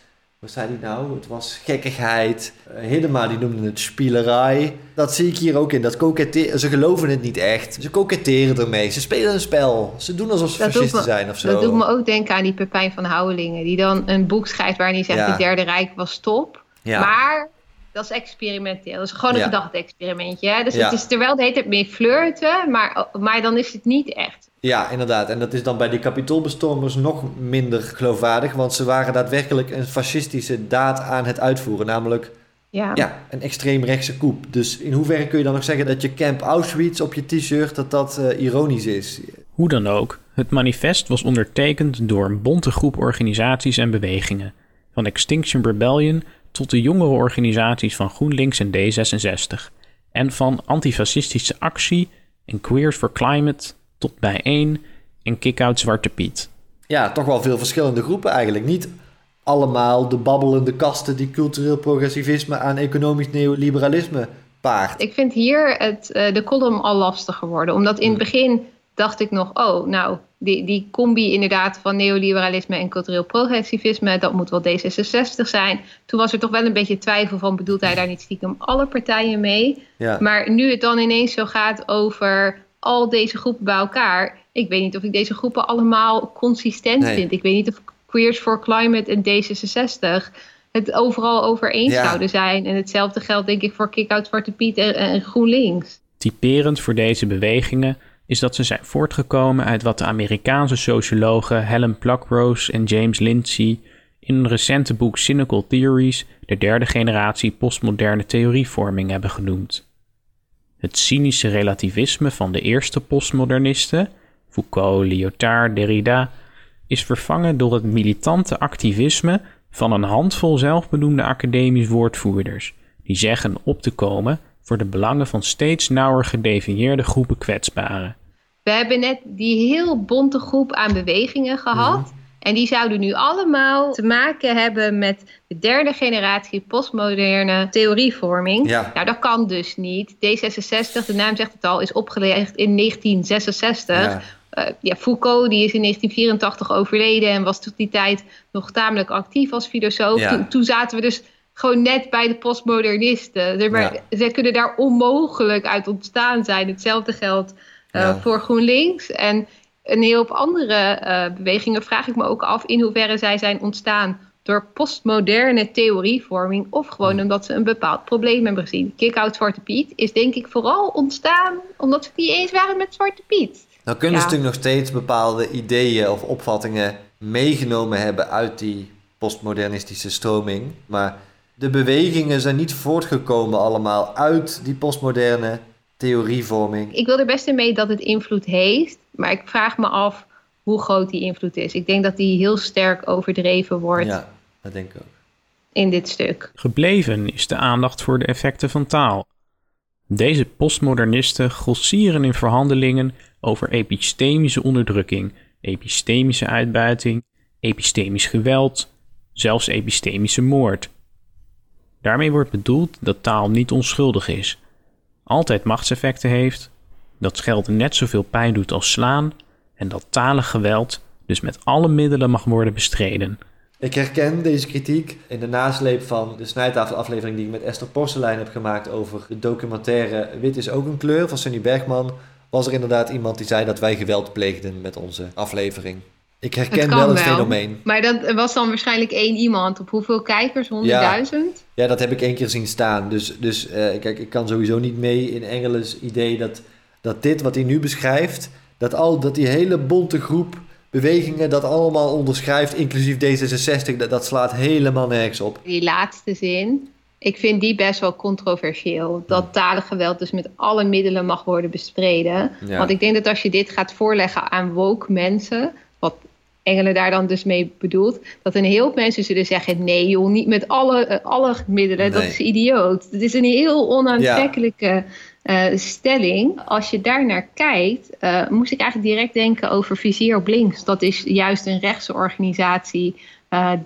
wat zei hij nou? Het was gekkigheid. Eh, Hiddema die noemde het spielerij. Dat zie ik hier ook in. Dat koketteren, ze geloven het niet echt. Ze koketteren ermee. Ze spelen een spel. Ze doen alsof ze Dat fascisten me, zijn of zo. dat doet me ook denken aan die Pepijn van Houwelingen. Die dan een boek schrijft waarin hij zegt... Ja. het Derde Rijk was top. Ja. Maar dat is experimenteel. Dat is gewoon een Ja. gedachte-experimentje. hè. Dus Ja. het is terwijl de hele tijd flirten... Maar, maar dan is het niet echt. Ja, inderdaad. En dat is dan bij die kapitoolbestormers nog minder geloofwaardig. Want ze waren daadwerkelijk een fascistische daad aan het uitvoeren. Namelijk Ja. ja, een extreemrechtse coup. Dus in hoeverre kun je dan nog zeggen dat je Camp Auschwitz op je t-shirt... dat dat eh, ironisch is? Hoe dan ook, het manifest was ondertekend door een bonte groep organisaties en bewegingen, van Extinction Rebellion tot de jongere organisaties van GroenLinks en D66, en van antifascistische actie en Queers for Climate tot Bijeen en Kick-Out Zwarte Piet. Ja, toch wel veel verschillende groepen eigenlijk. Niet allemaal de babbelende kasten die cultureel progressivisme aan economisch neoliberalisme paart. Ik vind hier het, eh, de column al lastiger worden. Omdat in het begin dacht ik nog... oh, nou, die, die combi inderdaad van neoliberalisme en cultureel progressivisme... dat moet wel D66 zijn. Toen was er toch wel een beetje twijfel van... bedoelt hij daar niet stiekem alle partijen mee? Ja. Maar nu het dan ineens zo gaat over al deze groepen bij elkaar... ik weet niet of ik deze groepen allemaal consistent Nee. vind. Ik weet niet of Queers for Climate en D66 het overal over eens Ja. zouden zijn. En hetzelfde geldt denk ik voor Kick-Out Zwarte Piet en, en GroenLinks. Typerend voor deze bewegingen is dat ze zijn voortgekomen uit wat de Amerikaanse sociologen Helen Pluckrose en James Lindsay in een recente boek Cynical Theories de derde generatie postmoderne theorievorming hebben genoemd. Het cynische relativisme van de eerste postmodernisten, Foucault, Lyotard, Derrida, is vervangen door het militante activisme van een handvol zelfbenoemde academisch woordvoerders, die zeggen op te komen voor de belangen van steeds nauwer gedefinieerde groepen kwetsbaren. We hebben net die heel bonte groep aan bewegingen gehad. En die zouden nu allemaal te maken hebben met de derde generatie postmoderne theorievorming. Ja. Nou, dat kan dus niet. D66, de naam zegt het al, is opgelegd in 1966. Ja. Eh, ja, Foucault die is in 1984 overleden en was tot die tijd nog tamelijk actief als filosoof. Ja. Toen, toen zaten we dus gewoon net bij de postmodernisten. Zeg maar, Zij kunnen daar onmogelijk uit ontstaan zijn. Hetzelfde geldt eh, Ja. voor GroenLinks. En een heel op andere eh, bewegingen vraag ik me ook af in hoeverre zij zijn ontstaan door postmoderne theorievorming of gewoon omdat ze een bepaald probleem hebben gezien. Kick-out Zwarte Piet is denk ik vooral ontstaan omdat ze het niet eens waren met Zwarte Piet. Nou kunnen ze natuurlijk nog steeds bepaalde ideeën of opvattingen meegenomen hebben uit die postmodernistische stroming. Maar de bewegingen zijn niet voortgekomen allemaal uit die postmoderne theorievorming. Ik wil er best in mee dat het invloed heeft, maar ik vraag me af hoe groot die invloed is. Ik denk dat die heel sterk overdreven wordt Ja, dat denk ik ook. in dit stuk. Gebleven is de aandacht voor de effecten van taal. Deze postmodernisten grossieren in verhandelingen over epistemische onderdrukking, epistemische uitbuiting, epistemisch geweld, zelfs epistemische moord. Daarmee wordt bedoeld dat taal niet onschuldig is, altijd machtseffecten heeft, dat schelden net zoveel pijn doet als slaan en dat talig geweld dus met alle middelen mag worden bestreden. Ik herken deze kritiek in de nasleep van de snijtafelaflevering die ik met Esther Porselein heb gemaakt over de documentaire Wit is ook een kleur van Sunny Bergman. Was er inderdaad iemand die zei dat wij geweld pleegden met onze aflevering. Ik herken wel het fenomeen. Maar dat was dan waarschijnlijk één iemand. Op hoeveel kijkers? 100.000? Ja, dat heb ik één keer zien staan. Dus, dus eh, kijk, ik kan sowieso niet mee in Engelen's idee dat, dat dit wat hij nu beschrijft, dat, al, dat die hele bonte groep bewegingen dat allemaal onderschrijft, inclusief D66, dat, dat slaat helemaal nergens op. Die laatste zin, ik vind die best wel controversieel. Dat talig geweld dus met alle middelen mag worden bestreden. Ja. Want ik denk dat als je dit gaat voorleggen aan woke mensen, Engelen daar dan dus mee bedoelt, dat een heel mensen zullen zeggen: nee joh, niet met alle, eh, alle middelen, dat is idioot. Het is een heel onaantrekkelijke eh, stelling. Als je daar naar kijkt, eh, moest ik eigenlijk direct denken over Vizier op Links. Dat is juist een rechtse organisatie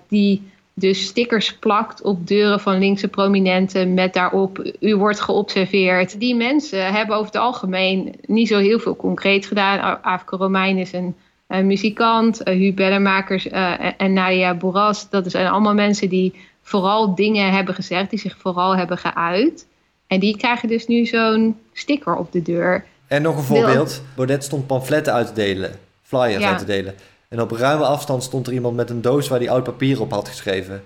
die dus stickers plakt op deuren van linkse prominenten met daarop u wordt geobserveerd. Die mensen hebben over het algemeen niet zo heel veel concreet gedaan. Afke Romein is een muzikant, uh, Huub Bellemakers eh, en- Nadia Boeras. Dat zijn allemaal mensen die vooral dingen hebben gezegd, die zich vooral hebben geuit. En die krijgen dus nu zo'n sticker op de deur. En nog een voorbeeld. Baudet stond pamfletten uit te delen, flyers Ja. uit te delen. En op ruime afstand stond er iemand met een doos waar hij oud papier op had geschreven.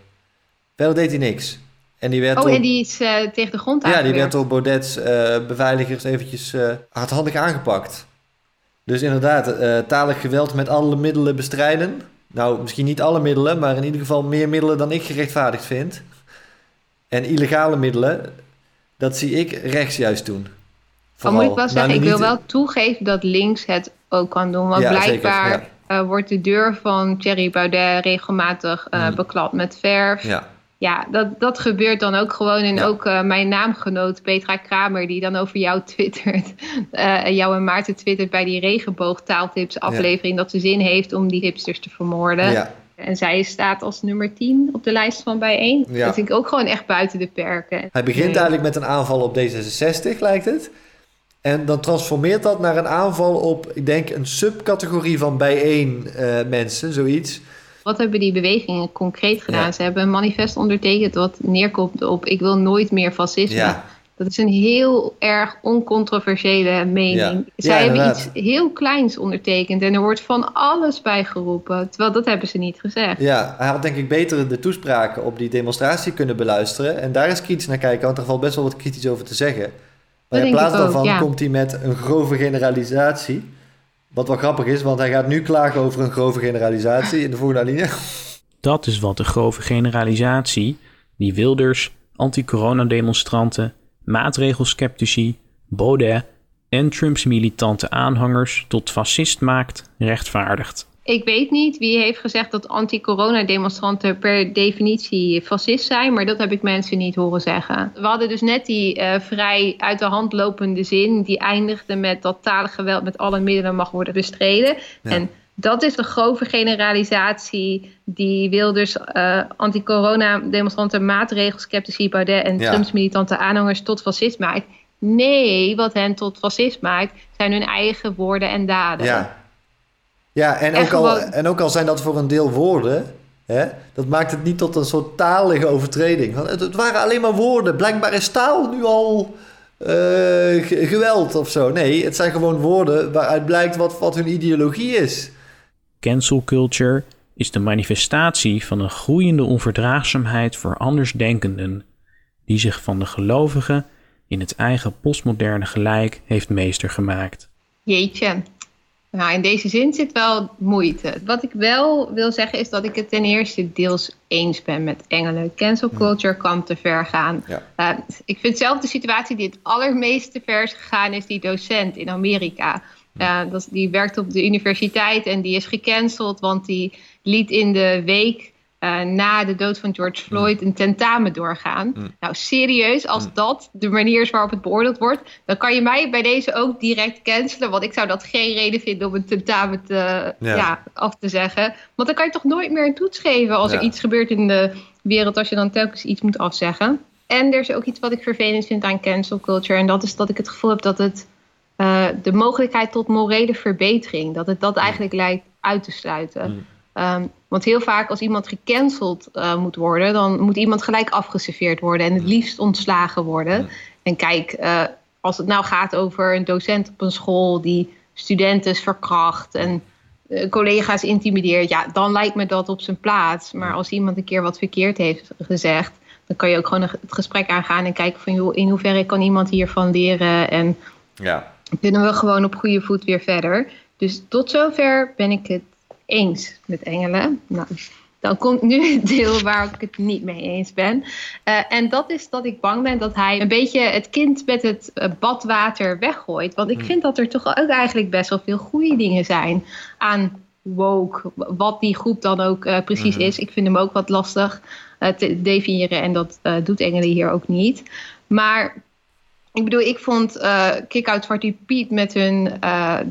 Verder deed hij niks. En die werd Oh, door, en die is eh, tegen de grond ja, die werd door Baudet's eh, beveiligers eventjes eh, hardhandig aangepakt. Dus inderdaad, eh talig geweld met alle middelen bestrijden. Nou, misschien niet alle middelen, maar in ieder geval meer middelen dan ik gerechtvaardigd vind. En illegale middelen, dat zie ik rechts juist doen. Al moet ik wel zeggen, ik wil wel toegeven dat links het ook kan doen. Want Ja, zeker, blijkbaar eh, wordt de deur van Thierry Baudet regelmatig Mm. beklad met verf. Ja. Ja, dat, dat gebeurt dan ook gewoon. En Ja. ook eh, mijn naamgenoot Petra Kramer, die dan over jou twittert. eh, jou en Maarten twittert bij die regenboogtaaltips aflevering... dat ze zin heeft om die hipsters te vermoorden. Ja. En zij staat als nummer 10 op de lijst van bijeen. Ja. Dat vind ik ook gewoon echt buiten de perken. Hij begint Nee. eigenlijk met een aanval op D66, lijkt het. En dan transformeert dat naar een aanval op, ik denk, een subcategorie van bijeen eh, mensen, zoiets. Wat hebben die bewegingen concreet gedaan? Ja. Ze hebben een manifest ondertekend wat neerkomt op ik wil nooit meer fascisme. Ja. Dat is een heel erg oncontroversiële mening. Ja. Zij hebben inderdaad. iets heel kleins ondertekend en er wordt van alles bij geroepen. Terwijl dat hebben ze niet gezegd. Ja, hij had denk ik beter de toespraken op die demonstratie kunnen beluisteren. En daar eens kritisch naar kijken, want er valt best wel wat kritisch over te zeggen. Maar in plaats daarvan komt hij met een grove generalisatie. Wat wel grappig is, want hij gaat nu klagen over een grove generalisatie in de volgende alinea. Dat is wat de grove generalisatie die Wilders, anti-coronademonstranten, maatregelsceptici, Baudet en Trumps militante aanhangers tot fascist maakt, rechtvaardigt. Ik weet niet wie heeft gezegd dat anti-corona-demonstranten per definitie fascist zijn, maar dat heb ik mensen niet horen zeggen. We hadden dus net die eh, vrij uit de hand lopende zin, die eindigde met dat talig geweld met alle middelen mag worden bestreden. Ja. En dat is de grove generalisatie die Wilders eh anti-corona-demonstranten, maatregelsceptici, Baudet en Ja. Trumps militante aanhangers tot fascist maakt. Nee, wat hen tot fascist maakt, zijn hun eigen woorden en daden. Ja, ja en, En ook al, gewoon- en ook al zijn dat voor een deel woorden, hè, dat maakt het niet tot een soort talige overtreding. Want het, het waren alleen maar woorden. Blijkbaar is taal nu al eh, ge- geweld of zo. Nee, het zijn gewoon woorden waaruit blijkt wat, wat hun ideologie is. Cancel culture is de manifestatie van een groeiende onverdraagzaamheid voor andersdenkenden, die zich van de gelovigen in het eigen postmoderne gelijk heeft meester gemaakt. Jeetje. Nou, in deze zin zit wel moeite. Wat ik wel wil zeggen is dat ik het ten eerste deels eens ben met Engelen. Cancel culture kan te ver gaan. Ja. Uh, ik vind zelf de situatie die het allermeest te ver is gegaan, is die docent in Amerika. Uh, dat, die werkt op de universiteit en die is gecanceld, want die liet in de week uh, na de dood van George Floyd een tentamen doorgaan. Mm. Nou, serieus, als dat de manier is waarop het beoordeeld wordt, dan kan je mij bij deze ook direct cancelen. Want ik zou dat geen reden vinden om een tentamen te, ja. Ja, af te zeggen. Want dan kan je toch nooit meer een toets geven als Ja. er iets gebeurt in de wereld, als je dan telkens iets moet afzeggen. En er is ook iets wat ik vervelend vind aan cancel culture. En dat is dat ik het gevoel heb dat het uh, de mogelijkheid tot morele verbetering, dat het dat eigenlijk lijkt uit te sluiten. Um, want heel vaak als iemand gecanceld uh, moet worden, dan moet iemand gelijk afgeserveerd worden en het liefst ontslagen worden. En kijk, uh, als het nou gaat over een docent op een school die studenten verkracht en uh, collega's intimideert, ja, dan lijkt me dat op zijn plaats. Maar als iemand een keer wat verkeerd heeft gezegd, dan kan je ook gewoon het gesprek aangaan en kijken van joh, in hoeverre kan iemand hiervan leren en Ja. kunnen we gewoon op goede voet weer verder. Dus tot zover ben ik het eens met engelen. Nou, dan komt nu het deel waar ik het niet mee eens ben. Uh, en dat is dat ik bang ben dat hij een beetje het kind met het uh, badwater weggooit. Want ik Hmm. vind dat er toch ook eigenlijk best wel veel goede dingen zijn aan woke. Wat die groep dan ook uh, precies Mhm. is. Ik vind hem ook wat lastig te definiëren. En dat doet engelen hier ook niet. Maar ik bedoel, ik vond Kick-Out Zwarte Piet met hun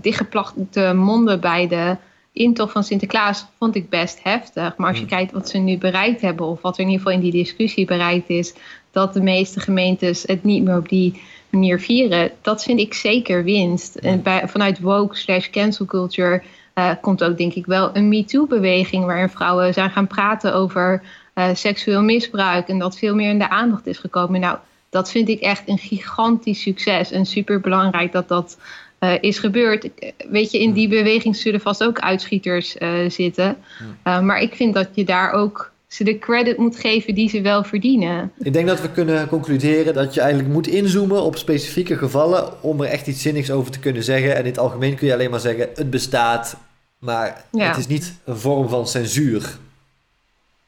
dichtgeplakte monden bij de intocht van Sinterklaas vond ik best heftig. Maar als je kijkt wat ze nu bereikt hebben, of wat er in ieder geval in die discussie bereikt is, dat de meeste gemeentes het niet meer op die manier vieren, dat vind ik zeker winst. En bij, vanuit woke slash cancel culture uh, komt ook denk ik wel een MeToo-beweging waarin vrouwen zijn gaan praten over uh, seksueel misbruik en dat veel meer in de aandacht is gekomen. Nou, dat vind ik echt een gigantisch succes en super belangrijk dat dat uh, is gebeurd. Weet je, in die beweging zullen vast ook uitschieters uh, zitten. Uh, maar ik vind dat je daar ook ze de credit moet geven die ze wel verdienen. Ik denk dat we kunnen concluderen dat je eigenlijk moet inzoomen op specifieke gevallen om er echt iets zinnigs over te kunnen zeggen. En in het algemeen kun je alleen maar zeggen, het bestaat, maar ja. het is niet een vorm van censuur.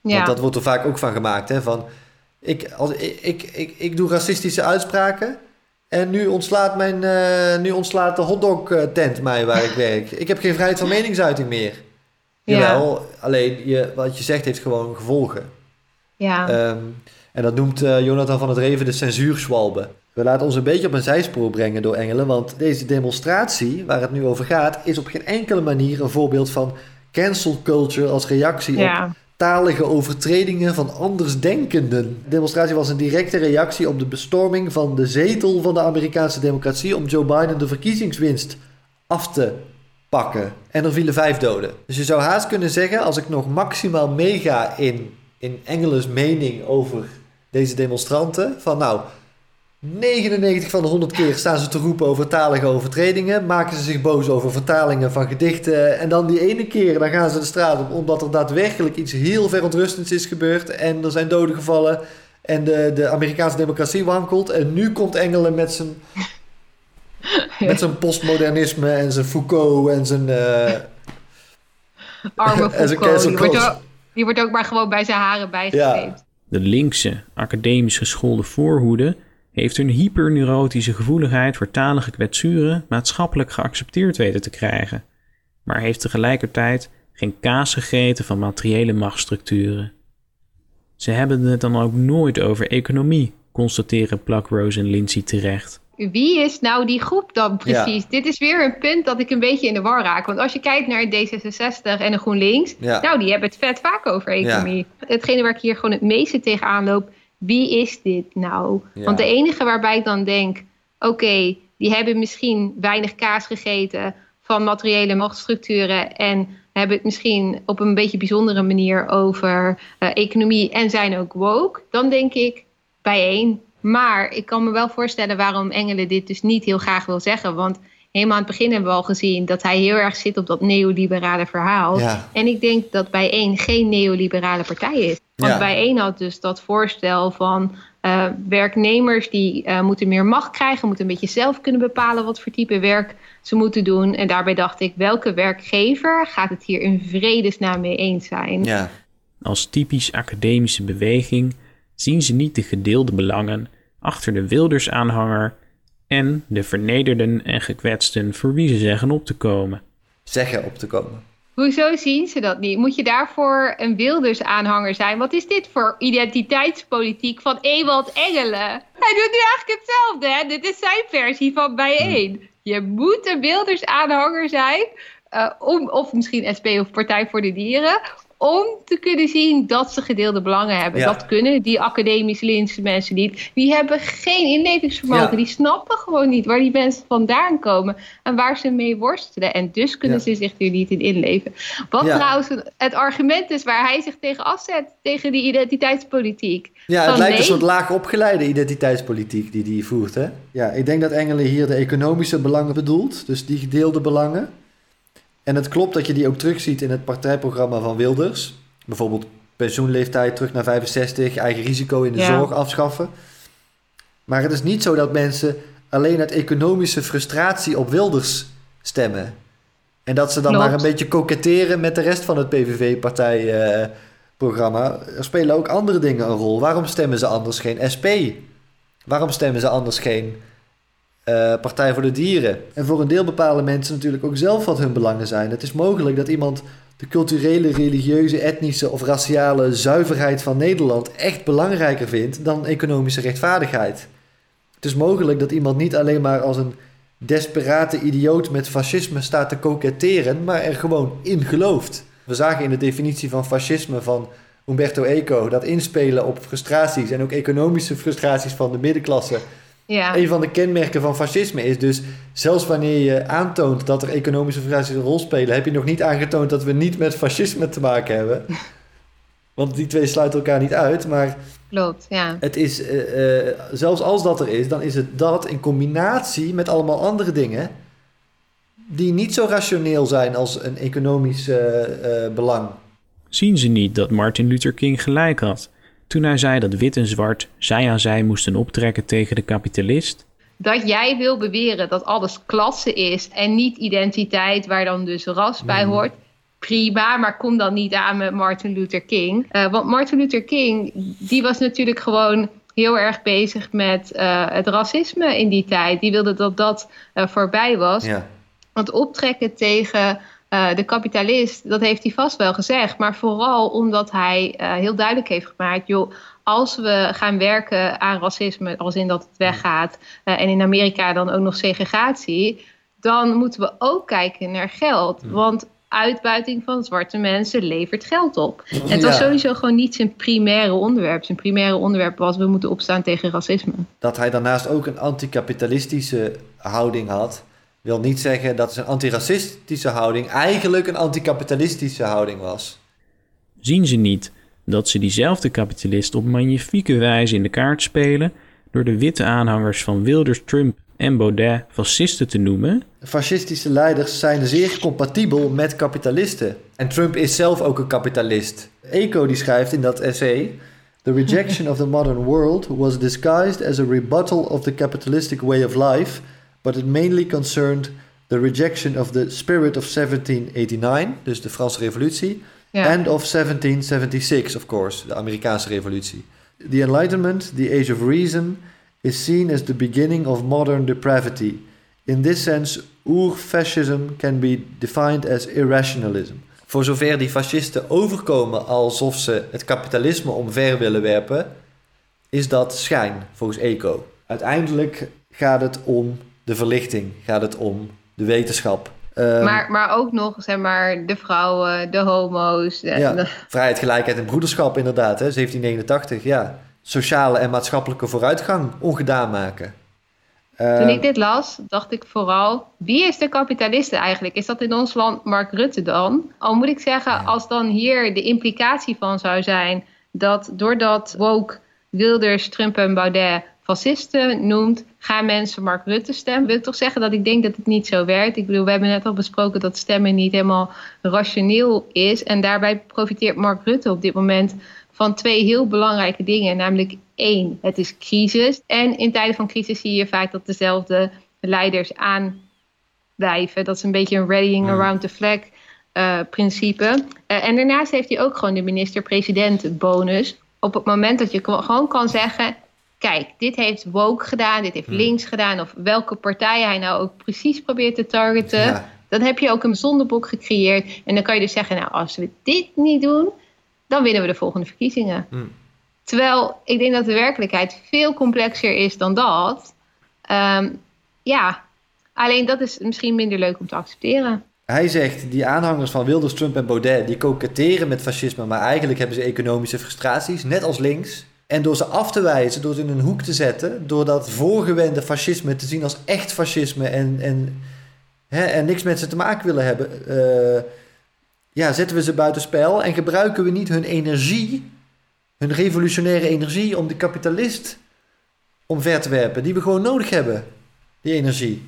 Ja. Want dat wordt er vaak ook van gemaakt, hè, van ik, als, ik, ik, ik, ik doe racistische uitspraken... En nu ontslaat, mijn, uh, nu ontslaat de hotdog tent mij waar ik werk. Ik heb geen vrijheid van meningsuiting meer. Ja. Jawel, alleen je, wat je zegt heeft gewoon gevolgen. Ja. Um, en dat noemt uh, Jonathan van het Reven de censuurschwalbe. We laten ons een beetje op een zijspoor brengen door Engelen... want deze demonstratie, waar het nu over gaat... is op geen enkele manier een voorbeeld van cancel culture... als reactie ja. op overtredingen van andersdenkenden. De demonstratie was een directe reactie op de bestorming van de zetel van de Amerikaanse democratie om Joe Biden de verkiezingswinst af te pakken. En er vielen vijf doden. Dus je zou haast kunnen zeggen, als ik nog maximaal meega in, in Engeles mening over deze demonstranten, van nou, 99 van de 100 keer staan ze te roepen over talige overtredingen. Maken ze zich boos over vertalingen van gedichten. En dan die ene keer, dan gaan ze de straat op. Omdat er daadwerkelijk iets heel verontrustends is gebeurd. En er zijn doden gevallen. En de, de Amerikaanse democratie wankelt. En nu komt Engelen met zijn, met zijn postmodernisme en zijn Foucault en zijn... Uh, Arme Foucault. Die wordt, ook, die wordt ook maar gewoon bij zijn haren bijgekleed. Ja. De linkse, academisch geschoolde voorhoede heeft hun hyperneurotische gevoeligheid voor talige kwetsuren maatschappelijk geaccepteerd weten te krijgen, maar heeft tegelijkertijd geen kaas gegeten van materiële machtsstructuren. Ze hebben het dan ook nooit over economie, constateren Pluckrose en Lindsay terecht. Wie is nou die groep dan precies? Ja. Dit is weer een punt dat ik een beetje in de war raak. Want als je kijkt naar D66 en de GroenLinks, ja. nou die hebben het vet vaak over economie. Ja. Hetgene waar ik hier gewoon het meeste tegenaan loop, wie is dit nou? Ja. Want de enige waarbij ik dan denk, oké, okay, die hebben misschien weinig kaas gegeten van materiële machtsstructuren en hebben het misschien op een beetje bijzondere manier over uh, economie en zijn ook woke, dan denk ik bijeen. Maar ik kan me wel voorstellen waarom Engelen dit dus niet heel graag wil zeggen. Want helemaal aan het begin hebben we al gezien dat hij heel erg zit op dat neoliberale verhaal. Ja. En ik denk dat bijeen geen neoliberale partij is. Want Ja. bijeen had dus dat voorstel van uh, werknemers die uh, moeten meer macht krijgen, moeten een beetje zelf kunnen bepalen wat voor type werk ze moeten doen. En daarbij dacht ik, welke werkgever gaat het hier in vredesnaam mee eens zijn? Ja. Als typisch academische beweging zien ze niet de gedeelde belangen achter de Wilders-aanhanger en de vernederden en gekwetsten voor wie ze zeggen op te komen. Zeggen op te komen. Hoezo zien ze dat niet? Moet je daarvoor een Wilders-aanhanger zijn? Wat is dit voor identiteitspolitiek van Ewald Engelen? Hij doet nu eigenlijk hetzelfde, hè? Dit is zijn versie van bijeen. Je moet een Wilders-aanhanger zijn, uh, om, of misschien SP of Partij voor de Dieren, om te kunnen zien dat ze gedeelde belangen hebben. Ja. Dat kunnen die academisch linkse mensen niet. Die hebben geen inlevingsvermogen. Ja. Die snappen gewoon niet waar die mensen vandaan komen en waar ze mee worstelen. En dus kunnen Ja. ze zich er niet in inleven. Wat trouwens het argument is waar hij zich tegen afzet, tegen die identiteitspolitiek. Ja, het Van lijkt een soort laag opgeleide identiteitspolitiek die die voert. Hè? Ja, ik denk dat Engelen hier de economische belangen bedoelt, dus die gedeelde belangen. En het klopt dat je die ook terugziet in het partijprogramma van Wilders. Bijvoorbeeld pensioenleeftijd terug naar 65, eigen risico in de Ja. zorg afschaffen. Maar het is niet zo dat mensen alleen uit economische frustratie op Wilders stemmen. En dat ze dan Klopt. maar een beetje koketteren met de rest van het PVV-partijprogramma. er spelen ook andere dingen een rol. Waarom stemmen ze anders geen SP? Waarom stemmen ze anders geen eh, Partij voor de Dieren? En voor een deel bepalen mensen natuurlijk ook zelf wat hun belangen zijn. Het is mogelijk dat iemand de culturele, religieuze, etnische of raciale zuiverheid van Nederland echt belangrijker vindt dan economische rechtvaardigheid. Het is mogelijk dat iemand niet alleen maar als een desperate idioot met fascisme staat te koketteren, maar er gewoon in gelooft. We zagen in de definitie van fascisme van Umberto Eco dat inspelen op frustraties en ook economische frustraties van de middenklasse ja. een van de kenmerken van fascisme is dus, zelfs wanneer je aantoont dat er economische frustraties een rol spelen, heb je nog niet aangetoond dat we niet met fascisme te maken hebben. Want die twee sluiten elkaar niet uit, maar Klopt, ja. het is, eh, eh, zelfs als dat er is, dan is het dat in combinatie met allemaal andere dingen die niet zo rationeel zijn als een economisch eh, belang. Zien ze niet dat Martin Luther King gelijk had toen hij zei dat wit en zwart zij aan zij moesten optrekken tegen de kapitalist? dat jij wil beweren dat alles klasse is en niet identiteit, waar dan dus ras bij hoort. Prima, maar kom dan niet aan met Martin Luther King. Eh, want Martin Luther King, die was natuurlijk gewoon heel erg bezig met eh, het racisme in die tijd. Die wilde dat dat eh, voorbij was. Ja. Want optrekken tegen eh, de kapitalist, dat heeft hij vast wel gezegd. Maar vooral omdat hij eh, heel duidelijk heeft gemaakt... joh, als we gaan werken aan racisme, als in dat het weggaat... eh, en in Amerika dan ook nog segregatie... dan moeten we ook kijken naar geld. Want uitbuiting van zwarte mensen levert geld op. En het was Ja. sowieso gewoon niet zijn primaire onderwerp. Zijn primaire onderwerp was... we moeten opstaan tegen racisme. Dat hij daarnaast ook een anticapitalistische houding had, wil niet zeggen dat zijn antiracistische houding eigenlijk een anticapitalistische houding was. Zien ze niet dat ze diezelfde kapitalist op magnifieke wijze in de kaart spelen door de witte aanhangers van Wilders, Trump en Baudet fascisten te noemen? Fascistische leiders zijn zeer compatibel met kapitalisten. En Trump is zelf ook een kapitalist. Eco die schrijft in dat essay... The rejection of the modern world was disguised as a rebuttal of the capitalistic way of life... but it mainly concerned the rejection of the spirit of 1789... dus de Franse revolutie... And of 1776, of course, de Amerikaanse revolutie. The Enlightenment, the Age of Reason, is seen as the beginning of modern depravity. In this sense, Ur-fascism can be defined as irrationalism. Voor zover die fascisten overkomen alsof ze het kapitalisme omver willen werpen, is dat schijn, volgens Eco. Uiteindelijk gaat het om de verlichting, gaat het om de wetenschap. Ehm, maar, maar ook nog, zeg maar, de vrouwen, de homo's. De, ja, de- vrijheid, gelijkheid en broederschap inderdaad, hè, 1789, ja. Sociale en maatschappelijke vooruitgang ongedaan maken. Toen Ehm, ik dit las, dacht ik vooral, wie is de kapitaliste eigenlijk? Is dat in ons land Mark Rutte dan? Al moet ik zeggen, als dan hier de implicatie van zou zijn dat doordat woke Wilders, Trump en Baudet fascisten noemt, gaan mensen Mark Rutte stemmen. Wil ik toch zeggen dat ik denk dat het niet zo werkt. Ik bedoel, we hebben net al besproken dat stemmen niet helemaal rationeel is. En daarbij profiteert Mark Rutte op dit moment van twee heel belangrijke dingen. Namelijk één, het is crisis. En in tijden van crisis zie je vaak dat dezelfde leiders aan blijven. Dat is een beetje een rallying around the flag eh, principe. Eh, en daarnaast heeft hij ook gewoon de minister-president bonus. Op het moment dat je gewoon kan zeggen... kijk, dit heeft woke gedaan, dit heeft Hmm. links gedaan... of welke partij hij nou ook precies probeert te targeten... Ja. dan heb je ook een zondebok gecreëerd. En dan kan je dus zeggen, nou, als we dit niet doen... dan winnen we de volgende verkiezingen. Hmm. Terwijl ik denk dat de werkelijkheid veel complexer is dan dat. Ehm, ja, alleen dat is misschien minder leuk om te accepteren. Hij zegt, die aanhangers van Wilders, Trump en Baudet... die koketteren met fascisme, maar eigenlijk hebben ze economische frustraties, net als links. En door ze af te wijzen, door ze in een hoek te zetten... door dat voorgewende fascisme te zien als echt fascisme... en, en, hè, en niks met ze te maken willen hebben... eh, ja, zetten we ze buitenspel en gebruiken we niet hun energie... hun revolutionaire energie om de kapitalist omver te werpen... die we gewoon nodig hebben, die energie.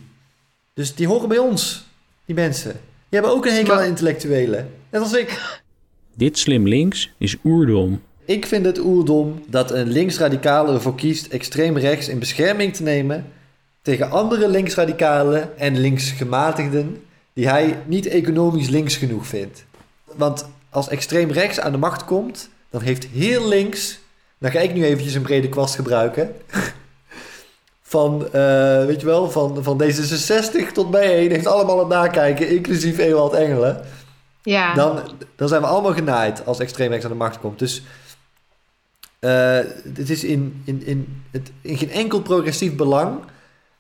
Dus die horen bij ons, die mensen. Die hebben ook een hekel aan intellectuelen. Net als ik. Dit slim links is oerdom. Ik vind het oerdom dat een linksradicaal ervoor kiest extreem rechts in bescherming te nemen tegen andere linksradicalen en linksgematigden die hij niet economisch links genoeg vindt. Want als extreem rechts aan de macht komt, dan heeft heel links, dan ga ik nu eventjes een brede kwast gebruiken, van, eh, weet je wel, van, van D66 tot bijeen, heeft allemaal het nakijken, inclusief Ewald Engelen. Ja. Dan, dan zijn we allemaal genaaid als extreem rechts aan de macht komt. Dus eh, het is in, in, in, het, in geen enkel progressief belang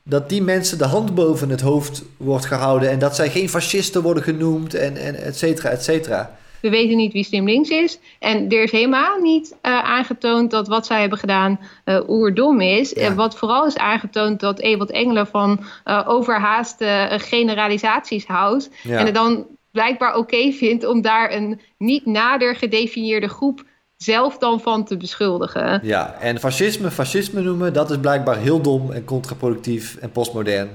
dat die mensen de hand boven het hoofd wordt gehouden en dat zij geen fascisten worden genoemd en, en et cetera, et cetera. We weten niet wie slim links is. En er is helemaal niet eh, aangetoond dat wat zij hebben gedaan eh oerdom is. En wat vooral is aangetoond dat Ewald Engelen van overhaaste generalisaties houdt. Ja. En het dan blijkbaar oké vindt om daar een niet nader gedefinieerde groep zelf dan van te beschuldigen. Ja, en fascisme fascisme noemen, dat is blijkbaar heel dom en contraproductief en postmodern.